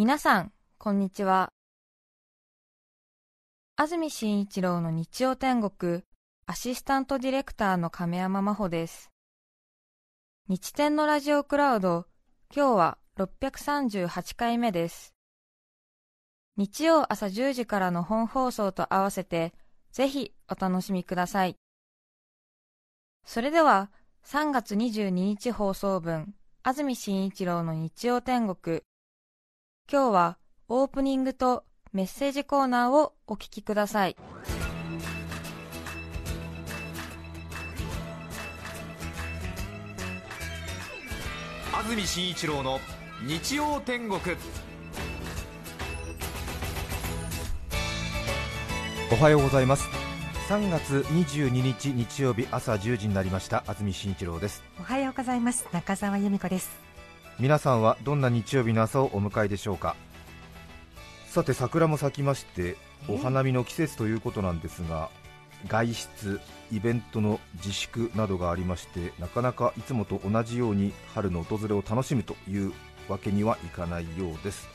皆さん、こんにちは。安住紳一郎の日曜天国、アシスタントディレクターの亀山真帆です。日天のラジオクラウド、今日は638回目です。日曜朝10時からの本放送と合わせて、ぜひお楽しみください。それでは、3月22日放送分、安住紳一郎の日曜天国。今日はオープニングとメッセージコーナーをお聞きください。安住紳一郎の日曜天国。おはようございます。3月22日日曜日朝10時になりました。安住紳一郎です。おはようございます。中澤由美子です皆さんはどんな日曜日の朝をお迎えでしょうか？さて桜も咲きましてお花見の季節ということなんですが外出イベントの自粛などがありましてなかなかいつもと同じように春の訪れを楽しむというわけにはいかないようです。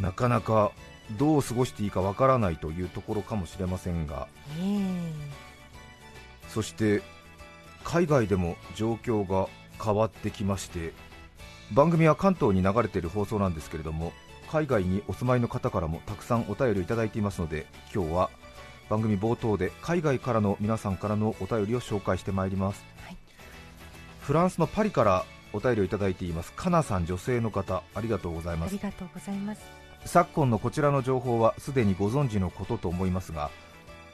なかなかどう過ごしていいかわからないというところかもしれませんが、そして海外でも状況が変わってきまして番組は関東に流れている放送なんですけれども海外にお住まいの方からもたくさんお便りをいただいていますので今日は番組冒頭で海外からの皆さんからのお便りを紹介してまいります、はい、フランスのパリからお便りをいただいていますかなさん女性の方ありがとうございます。ありがとうございます。昨今のこちらの情報はすでにご存知のことと思いますが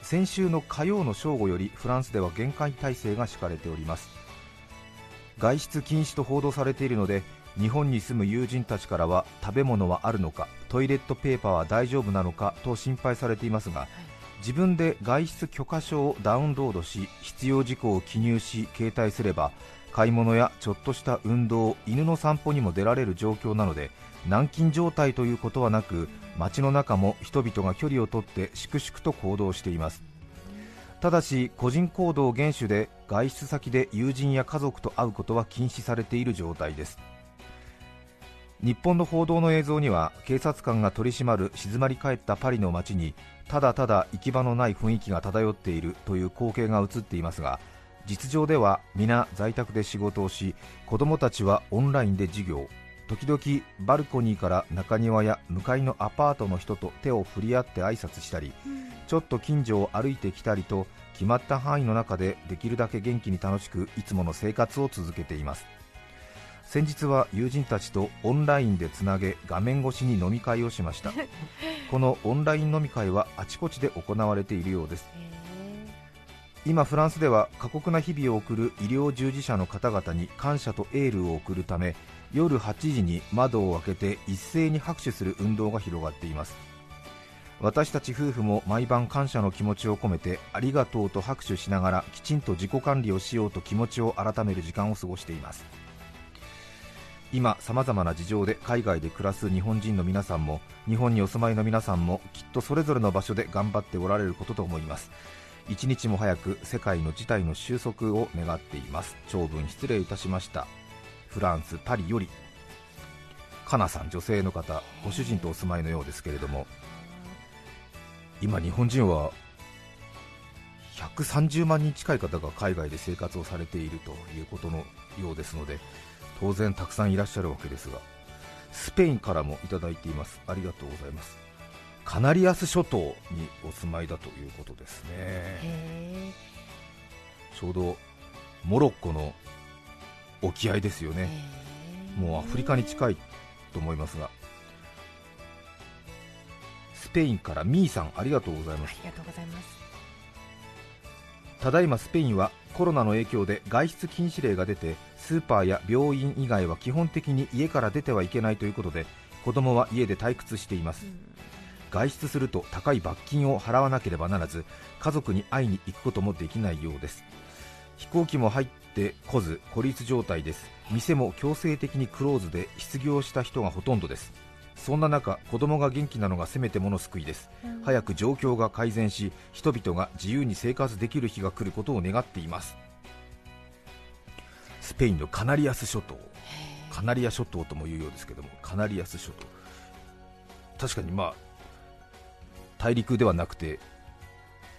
先週の火曜の正午よりフランスでは厳戒態勢が敷かれております。外出禁止と報道されているので日本に住む友人たちからは食べ物はあるのかトイレットペーパーは大丈夫なのかと心配されていますが、自分で外出許可証をダウンロードし必要事項を記入し携帯すれば買い物やちょっとした運動犬の散歩にも出られる状況なので軟禁状態ということはなく街の中も人々が距離をとって粛々と行動しています。ただし個人行動厳守で外出先で友人や家族と会うことは禁止されている状態です日本の報道の映像には警察官が取り締まる静まり返ったパリの街にただただ行き場のない雰囲気が漂っているという光景が映っていますが実情では皆在宅で仕事をし子どもたちはオンラインで授業時々バルコニーから中庭や向かいのアパートの人と手を振り合って挨拶したり、うん、ちょっと近所を歩いてきたりと決まった範囲の中でできるだけ元気に楽しくいつもの生活を続けています先日は友人たちとオンラインでつなげ画面越しに飲み会をしました。このオンライン飲み会はあちこちで行われているようです。今フランスでは過酷な日々を送る医療従事者の方々に感謝とエールを送るため夜8時に窓を開けて一斉に拍手する運動が広がっています。私たち夫婦も毎晩感謝の気持ちを込めてありがとうと拍手しながらきちんと自己管理をしようと気持ちを改める時間を過ごしています今さまざまな事情で海外で暮らす日本人の皆さんも日本にお住まいの皆さんもきっとそれぞれの場所で頑張っておられることと思います。一日も早く世界の事態の収束を願っています。長文失礼いたしました。フランス・パリより。かなさん、女性の方、ご主人とお住まいのようですけれども。今、日本人は130万人近い方が海外で生活をされているということのようですので当然たくさんいらっしゃるわけですがスペインからもいただいています。ありがとうございます。カナリアス諸島にお住まいだということですね。ちょうどモロッコの沖合ですよね、もうアフリカに近いと思いますが、スペインからミーさん、ありがとうございます。ありがとうございますただいまスペインはコロナの影響で外出禁止令が出てスーパーや病院以外は基本的に家から出てはいけないということで子供は家で退屈しています、外出すると高い罰金を払わなければならず家族に会いに行くこともできないようです。飛行機も入って来ず孤立状態です。店も強制的にクローズで失業した人がほとんどです。そんな中子供が元気なのがせめてもの救いです、うん、早く状況が改善し人々が自由に生活できる日が来ることを願っています。スペインのカナリアス諸島。カナリア諸島ともいうようですけどもカナリアス諸島。確かにまあ大陸ではなくて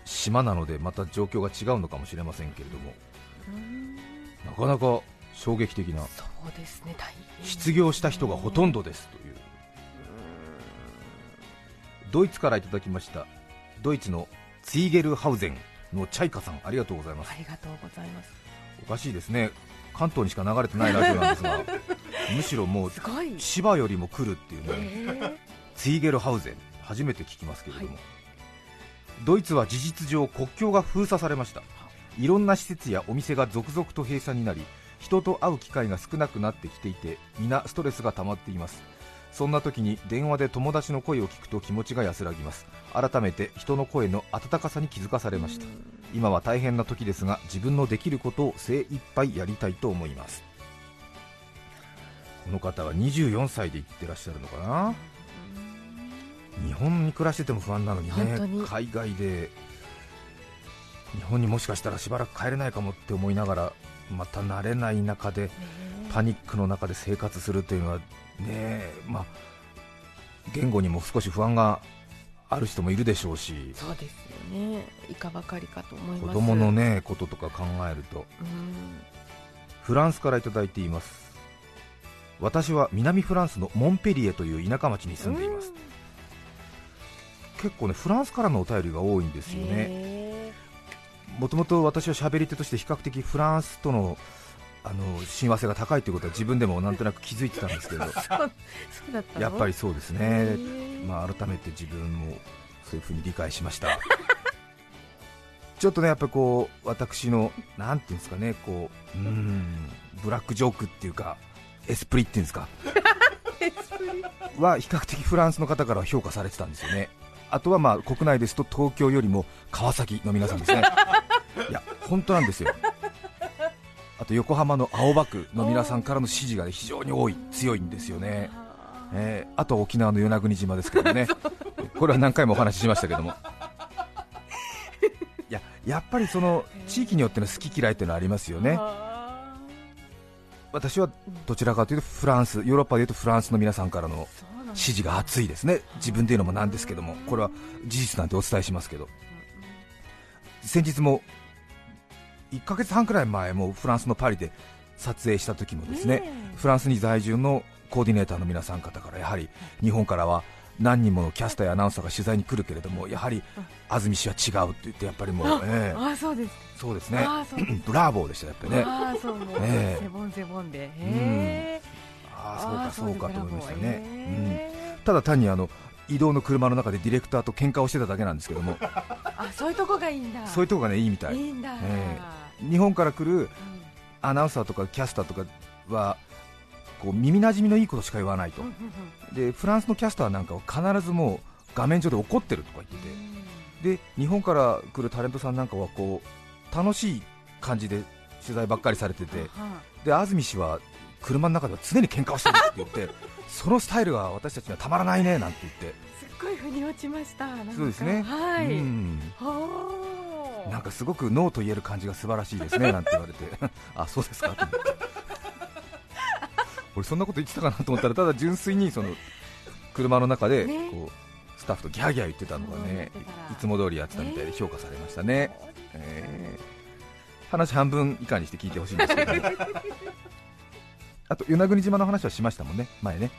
島なのでまた状況が違うのかもしれませんけれども。なかなか衝撃的な。そうですね。失業した人がほとんどですというドイツからいただきましたドイツのツイゲルハウゼンのチャイカさんありがとうございます。ありがとうございます。おかしいですね。関東にしか流れてないラジオなんですが むしろもう千葉よりも来るっていうねえツイゲルハウゼン初めて聞きますけれども、ドイツは事実上国境が封鎖されました。いろんな施設やお店が続々と閉鎖になり人と会う機会が少なくなってきていて皆ストレスが溜まっていますそんな時に電話で友達の声を聞くと気持ちが安らぎます。改めて人の声の温かさに気づかされました。今は大変な時ですが自分のできることを精一杯やりたいと思います。この方は24歳で行ってらっしゃるのかな？日本に暮らしてても不安なのにね海外で。日本にもしかしたらしばらく帰れないかもって思いながらまた慣れない中でパニックの中で生活するというのはねまあ言語にも少し不安がある人もいるでしょうしそうですよね。いかばかりかと思います。子供のねこととか考えると。うん。フランスからいただいています。私は南フランスのモンペリエという田舎町に住んでいます。結構ねフランスからのお便りが多いんですよね。へもともと私は喋り手として比較的フランスとのあの親和性が高いということは自分でもなんとなく気づいてたんですけど。やっぱりそうですへね、ー。まあ、改めて自分もそういうふうに理解しました。ちょっとねやっぱりこう私のなんていうんですかねこううーんブラックジョークっていうかエスプリっていうんですか？は比較的フランスの方からは評価されてたんですよね。あとはまあ国内ですと東京よりも川崎の皆さんですね。いや本当なんですよあと横浜の青葉区の皆さんからの支持が、ね、非常に多い強いんですよね。えーあとは沖縄の与那国島ですけどね、これは何回もお話ししましたけども、いややっぱりその地域によっての好き嫌いっていうのはありますよね、あ私はどちらかというとフランス、ヨーロッパでいうとフランスの皆さんからの支持が熱いですね、自分で言うのもなんですけども、これは事実なんてお伝えしますけど、先日も1ヶ月半くらい前もフランスのパリで撮影した時もですねねえ。フランスに在住のコーディネーターの皆さん方からやはり日本からは何人ものキャスターやアナウンサーが取材に来るけれどもやはり安住氏は違うって言ってやっぱりもう、ええ。ああそうですそうですね ブラボーでしたやっぱりね。ああそうもうええ。セボンセボンで。へえ。ああそうかそうかと思いましたね、うん、ねただ単にあの移動の車の中でディレクターと喧嘩をしてただけなんですけども。あそういうとこがいいんだ。そういうとこがねいいみたい。いいんだ。え日本から来るうん。アナウンサーとかキャスターとかはこう耳なじみのいいことしか言わないと。でフランスのキャスターなんかは必ずもう画面上で怒ってるとか言ってて。で日本から来るタレントさんなんかはこう楽しい感じで取材ばっかりされてて。はで安住氏は車の中では常に喧嘩をしてるって言って そのスタイルが私たちにはたまらないねなんて言って。すっごい腑に落ちましたそうですね。はい。うん。はあなんかすごくノーと言える感じが素晴らしいですね なんて言われて。あそうですかと思って。俺そんなこと言ってたかなと思ったらただ純粋にその車の中でね。こうスタッフとギャーギャー言ってたのがねいつも通りやってたみたいで評価されましたね、えー。話半分以下にして聞いてほしいんですけど。も あと与那国島の話はしましたもんね前ね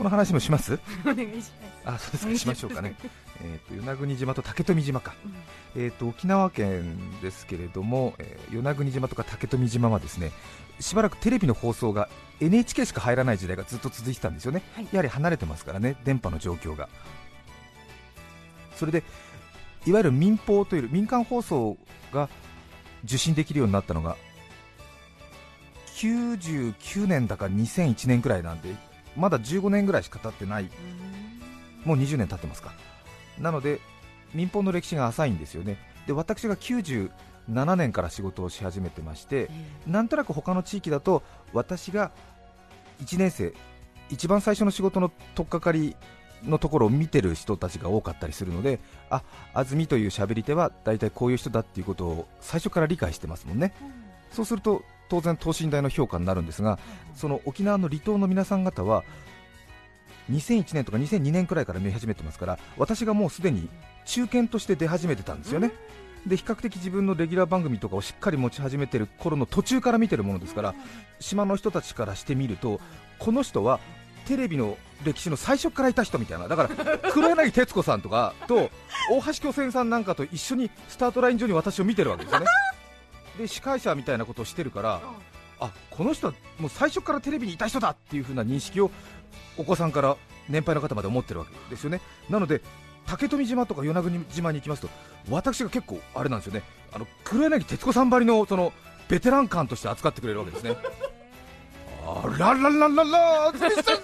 この話もします？お願いしまあそうですか。しましょうかね。えーと与那国島と竹富島か。すうん。えー、と沖縄県ですけれども、えー与那国島とか竹富島はですねしばらくテレビの放送が NHK しか入らない時代がずっと続いてたんですよね、はい。やはり離れてますからね、電波の状況が。それでいわゆる民放という民間放送が受信できるようになったのが99年だか2001年くらいなんでまだ15年ぐらいしか経ってない。もう20年経ってますか。なので民放の歴史が浅いんですよね。で私が97年から仕事をし始めてましてえなんとなく他の地域だと私が1年生一番最初の仕事の取っかかりのところを見てる人たちが多かったりするのであ安住という喋り手は大体こういう人だっていうことを最初から理解してますもんねそうすると当然等身大の評価になるんですがその沖縄の離島の皆さん方は2001年とか2002年くらいから見始めてますから私がもうすでに中堅として出始めてたんですよね、で比較的自分のレギュラー番組とかをしっかり持ち始めてる頃の途中から見てるものですから島の人たちからしてみるとこの人はテレビの歴史の最初からいた人みたいな。だから黒柳徹子さんとかと大橋巨泉さんなんかと一緒にスタートライン上に私を見てるわけですよねで司会者みたいなことをしてるからあこの人はもう最初からテレビにいた人だっていう風な認識をお子さんから年配の方まで思ってるわけですよね。なので竹富島とか与那国島に行きますと私が結構あれなんですよね。あの黒柳徹子さんばりのそのベテラン感として扱ってくれるわけですね。あららららら安住先生！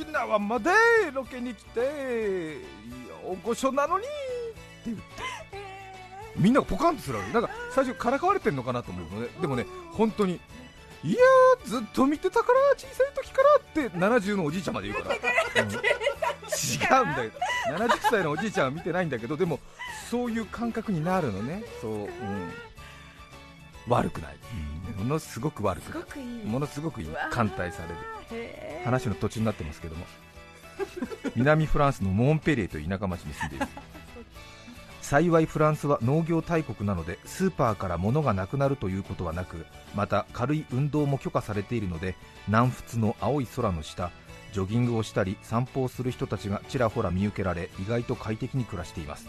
沖縄までロケに来て大御所なのにって言ってみんながポカンとするわけ。なんか最初からかわれてるのかなと思うのね。でもね本当にいやーずっと見てたから小さい時からって70のおじいちゃんまで言うから、うん。違うんだよ。70歳のおじいちゃんは見てないんだけどでもそういう感覚になるのね。そう、うん、悪くない、ものすごく悪くない。ものすごくいい。歓待される話の途中になってますけども。南フランスのモンペリエという田舎町に住んでいる幸いフランスは農業大国なのでスーパーから物がなくなるということはなくまた軽い運動も許可されているので南仏の青い空の下ジョギングをしたり散歩をする人たちがちらほら見受けられ意外と快適に暮らしています。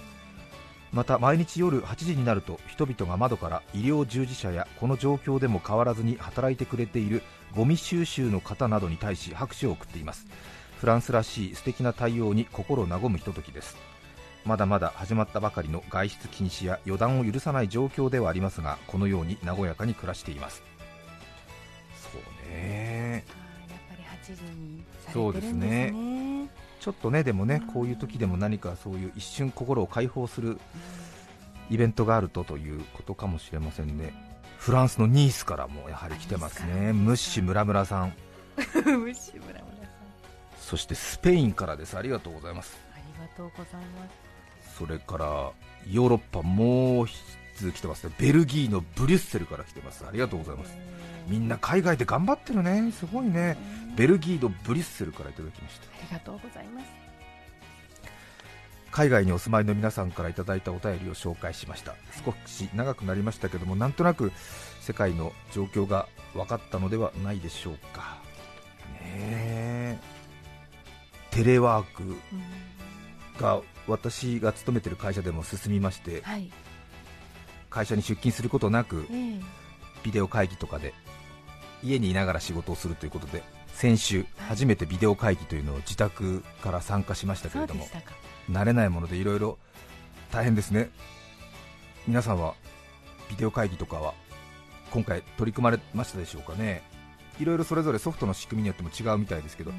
また毎日夜8時になると人々が窓から医療従事者やこの状況でも変わらずに働いてくれているゴミ収集の方などに対し拍手を送っています。フランスらしい素敵な対応に心和むひとときです。まだまだ始まったばかりの外出禁止や予断を許さない状況ではありますがこのように和やかに暮らしています。そうね。やっぱり8時にさそうれてるんですですね。ねちょっとねでもねこういう時でも何かそういう一瞬心を解放するイベントがあるとということかもしれませんね。フランスのニースからもやはり来てますね。ムッシュムラムラさん 虫村村さん。そしてスペインからです。ありがとうございます。ありがとうございますそれからヨーロッパもう一通来てますね。ベルギーのブリュッセルから来てます。ありがとうございます。みんな海外で頑張ってるね。すごいね。ベルギーのブリュッセルからいただきました。ありがとうございます。海外にお住まいの皆さんからいただいたお便りを紹介しました。少し長くなりましたけどもなんとなく世界の状況が分かったのではないでしょうか。ねえ。テレワークうんが私が勤めてる会社でも進みましてはい。会社に出勤することなくええ。ビデオ会議とかで家にいながら仕事をするということで先週初めてビデオ会議というのを自宅から参加しましたけれども慣れないものでいろいろ大変ですね。皆さんはビデオ会議とかは今回取り組まれましたでしょうかね。いろいろそれぞれソフトの仕組みによっても違うみたいですけど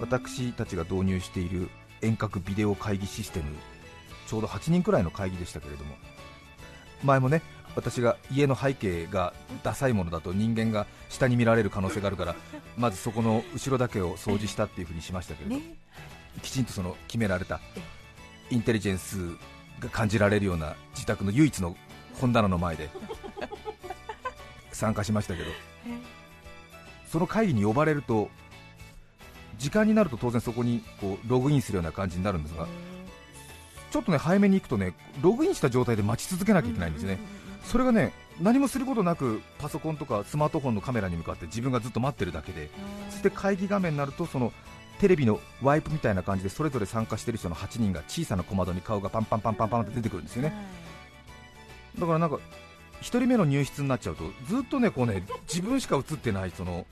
私たちが導入している遠隔ビデオ会議システムちょうど8人くらいの会議でしたけれども。前もね私が家の背景がダサいものだと人間が下に見られる可能性があるからまずそこの後ろだけを掃除したっていうふうにしましたけれど、ね。きちんとその決められたインテリジェンスが感じられるような自宅の唯一の本棚の前で 参加しましたけど。その会議に呼ばれると時間になると当然そこにこうログインするような感じになるんですがちょっとね早めに行くとねログインした状態で待ち続けなきゃいけないんですね、それがね何もすることなくパソコンとかスマートフォンのカメラに向かって自分がずっと待ってるだけでそして会議画面になるとそのテレビのワイプみたいな感じでそれぞれ参加している人の8人が小さな小窓に顔がパンパンパンパンパンって出てくるんですよね。だからなんか1人目の入室になっちゃうとずっとねこうね自分しか映ってないその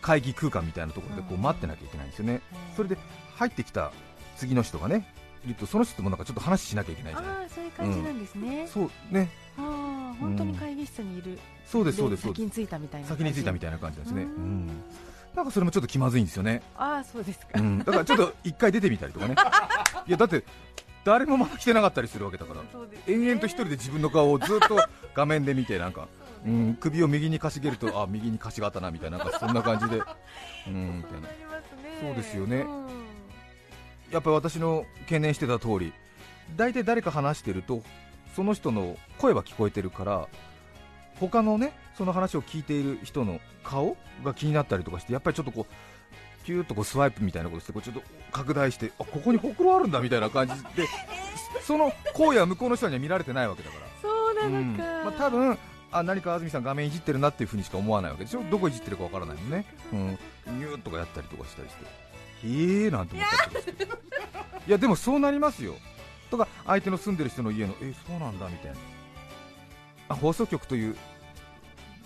会議空間みたいなところでこう待ってなきゃいけないんですよね。それで入ってきた次の人がねいるとその人ともなんかちょっと話しなきゃいけないじゃない。ああそういう感じなんですね、そうね。ああ本当に会議室にいる、そうですそうですそうです。先に着いたみたいな先に着いたみたいな感じ。ですねううん。んなんかそれもちょっと気まずいんですよね。ああそうですか、うん、だからちょっと一回出てみたりとかね、いやだって誰もまだ来てなかったりするわけだから、ね。延々と一人で自分の顔をずっと画面で見て、なんか、うん、首を右にかしげると、あ右にかしがあったなみたいな、なんかそんな感じで、うん、みたいな、そうですよね。ん。やっぱり私の懸念してた通り、大体誰か話してると、その人の声は聞こえてるから、他のねその話を聞いている人の顔が気になったりとかしてやっぱりちょっとこうピューッとこうスワイプみたいなことしてこうちょっと拡大してあここにほくろあるんだみたいな感じでその行為は向こうの人には見られてないわけだから。そうなうん。のか、まあ、多分あ何か安住さん画面いじってるなっていうふうにしか思わないわけでしょ？どこいじってるかわからないもんね、うん、ニューとかやったりとかしたりしてへえーなんて思ったりとかしていやでもそうなりますよ。とか相手の住んでる人の家のえそうなんだみたいな。あ放送局という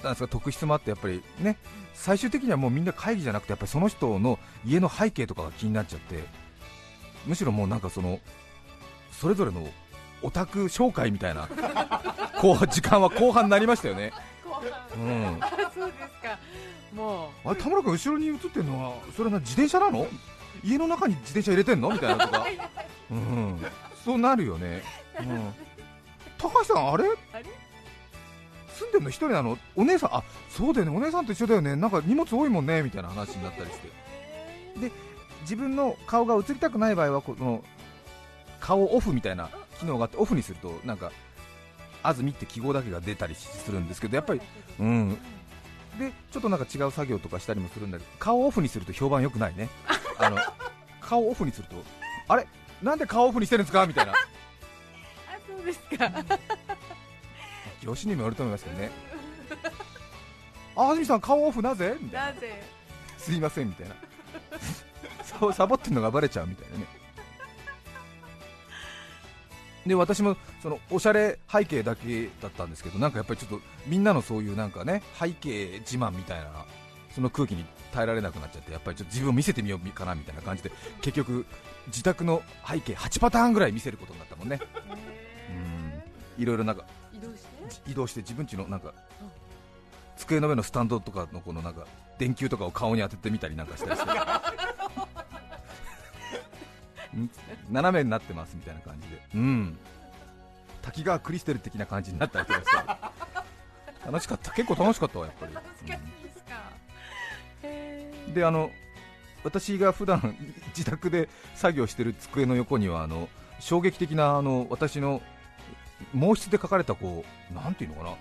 なんですか特質もあってやっぱりね。最終的にはもうみんな会議じゃなくてやっぱりその人の家の背景とかが気になっちゃって。むしろもうなんかそのそれぞれのオタク紹介みたいな。こう時間は後半になりましたよね、うん、あそうですか。もあれ田村君後ろに映ってるのはそれはな自転車なの？家の中に自転車入れてんの？みたいなとか、うん、そうなるよね、うん、高橋さんあれ？あれ？住んでるの一人なの？お姉さん？あそうだよね。お姉さんと一緒だよね。なんか荷物多いもんね。みたいな話になったりして。で自分の顔が映りたくない場合はこの顔オフみたいな機能があってオフにするとなんか安住って記号だけが出たりするんですけどやっぱりうん。でちょっとなんか違う作業とかしたりもするんだけど顔をオフにすると評判良くないね。あの 顔をオフにするとあれ？なんで顔オフにしてるんですか？みたいな。あそうですか。業種にもよると思いますけどね。あ安住さん顔オフなぜ？みたいな。なぜ？すいませんみたいな。そうサボってるのがバレちゃうみたいなねで私もそのおしゃれ背景だけだったんですけどなんかやっぱりちょっとみんなのそういうなんかね背景自慢みたいなその空気に耐えられなくなっちゃってやっぱりちょっと自分を見せてみようかなみたいな感じで結局自宅の背景8パターンぐらい見せることになったもんね。うん。いろいろなんか移動して移動して自分家のなんか机の上のスタンドとかのこのなんか電球とかを顔に当ててみたりなんかしたりして。斜めになってますみたいな感じで。うん。滝川クリステル的な感じになったりとかして。楽しかった。結構楽しかったわやっぱり、であの私が普段自宅で作業してる机の横にはあの衝撃的なあの私の毛筆で書かれたこうなんていうのかな。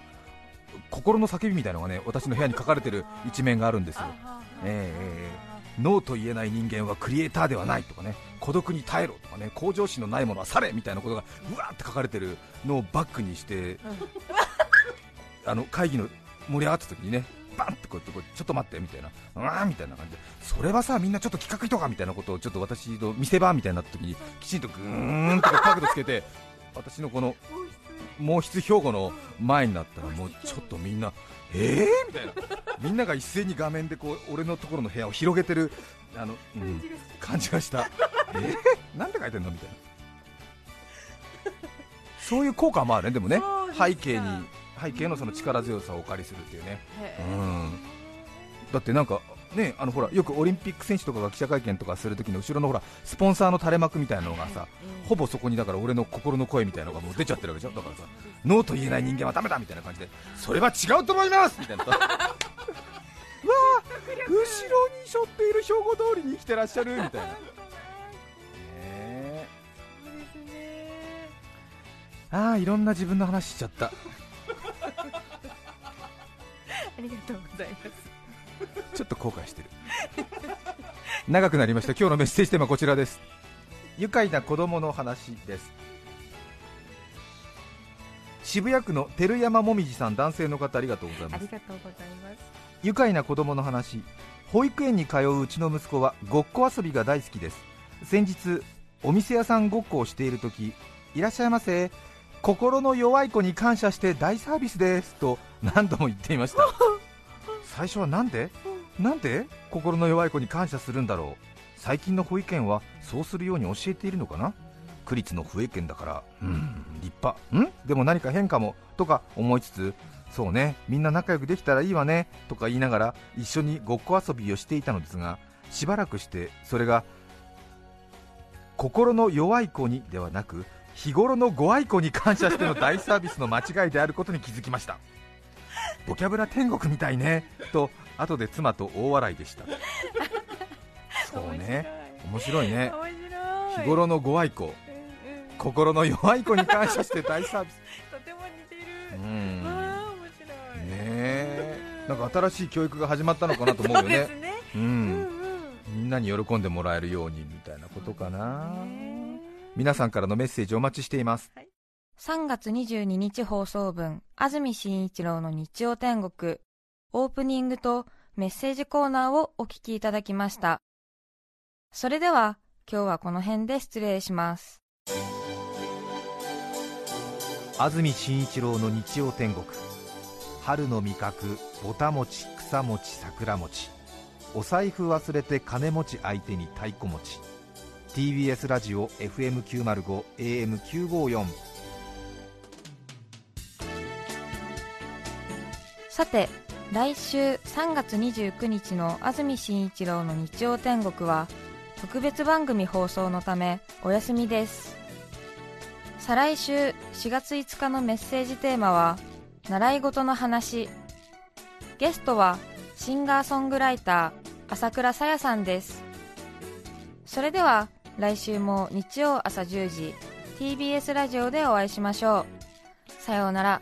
心の叫びみたいなのがね私の部屋に書かれてる一面があるんですよ。ええええノーと言えない人間はクリエイターではないとかね孤独に耐えろとかね向上心のないものは去れみたいなことがうわーって書かれてるのをバックにして、あの会議の盛り上がった時にねバンってこうやってこうちょっと待ってみたいなうわーみたいな感じでそれはさみんなちょっと企画とかみたいなことをちょっと私の見せ場みたいな時にきちんとグーンと角度つけて私のこの毛筆標語の前になったらもうちょっとみんなえーみたいな。みんなが一斉に画面でこう俺のところの部屋を広げてるあの、うん、感じがした。えー、なんで書いてんの？みたいな。そういう効果もあるねでもね。背景に背景のその力強さをお借りするっていうね。うん。だってなんかねあのほらよくオリンピック選手とかが記者会見とかするときの後ろのほらスポンサーの垂れ幕みたいなのがさほぼそこにだから俺の心の声みたいなのがもう出ちゃってるわけでしょ？だからさノーと言えない人間はダメだみたいな感じでそれは違うと思いますみたいな。わー後ろに背負っている標語通りに生きてらっしゃるみたいな。ね。え。ああいろんな自分の話しちゃった。ありがとうございます ちょっと後悔してる。長くなりました。今日のメッセージテーマはこちらです。愉快な子供の話です。渋谷区の照山もみじさん男性の方ありがとうございあます。りがとうございます。愉快な子供の話。保育園に通ううちの息子はごっこ遊びが大好きです。先日お店屋さんごっこをしている時いらっしゃいませ。心の弱い子に感謝して大サービスですと何度も言っていました 最初はなんで？なんで？心の弱い子に感謝するんだろう。最近の保育園はそうするように教えているのかな？区立の保育園だから。うん立派。ん？でも何か変かもとか思いつつ。そうね。みんな仲良くできたらいいわね。とか言いながら一緒にごっこ遊びをしていたのですがしばらくしてそれが心の弱い子にではなく日頃のご愛顧に感謝しての大サービスの間違いであることに気づきましたボキャブラ天国みたいね。と後で妻と大笑いでした。そうね。面白い。ね。日頃のご愛顧。うんうん。心の弱い子に感謝して大サービス。とても似てうるん。わあ面白い。なんか新しい教育が始まったのかなと思うよね。ね。ううん。ん、うん。みんなに喜んでもらえるようにみたいなことかな、ね。皆さんからのメッセージお待ちしています3月22日放送分安住紳一郎の日曜天国。オープニングとメッセージコーナーをお聞きいただきました。それでは今日はこの辺で失礼します。安住紳一郎の日曜天国。春の味覚ぼたもち草餅桜餅。お財布忘れて金持ち相手に太鼓持ち TBS ラジオ FM905 AM954 さて来週3月29日の安住紳一郎の日曜天国は特別番組放送のためお休みです。再来週4月5日のメッセージテーマは習い事の話。ゲストはシンガーソングライター朝倉さやさんです。それでは来週も日曜朝10時 TBS ラジオでお会いしましょう。さようなら。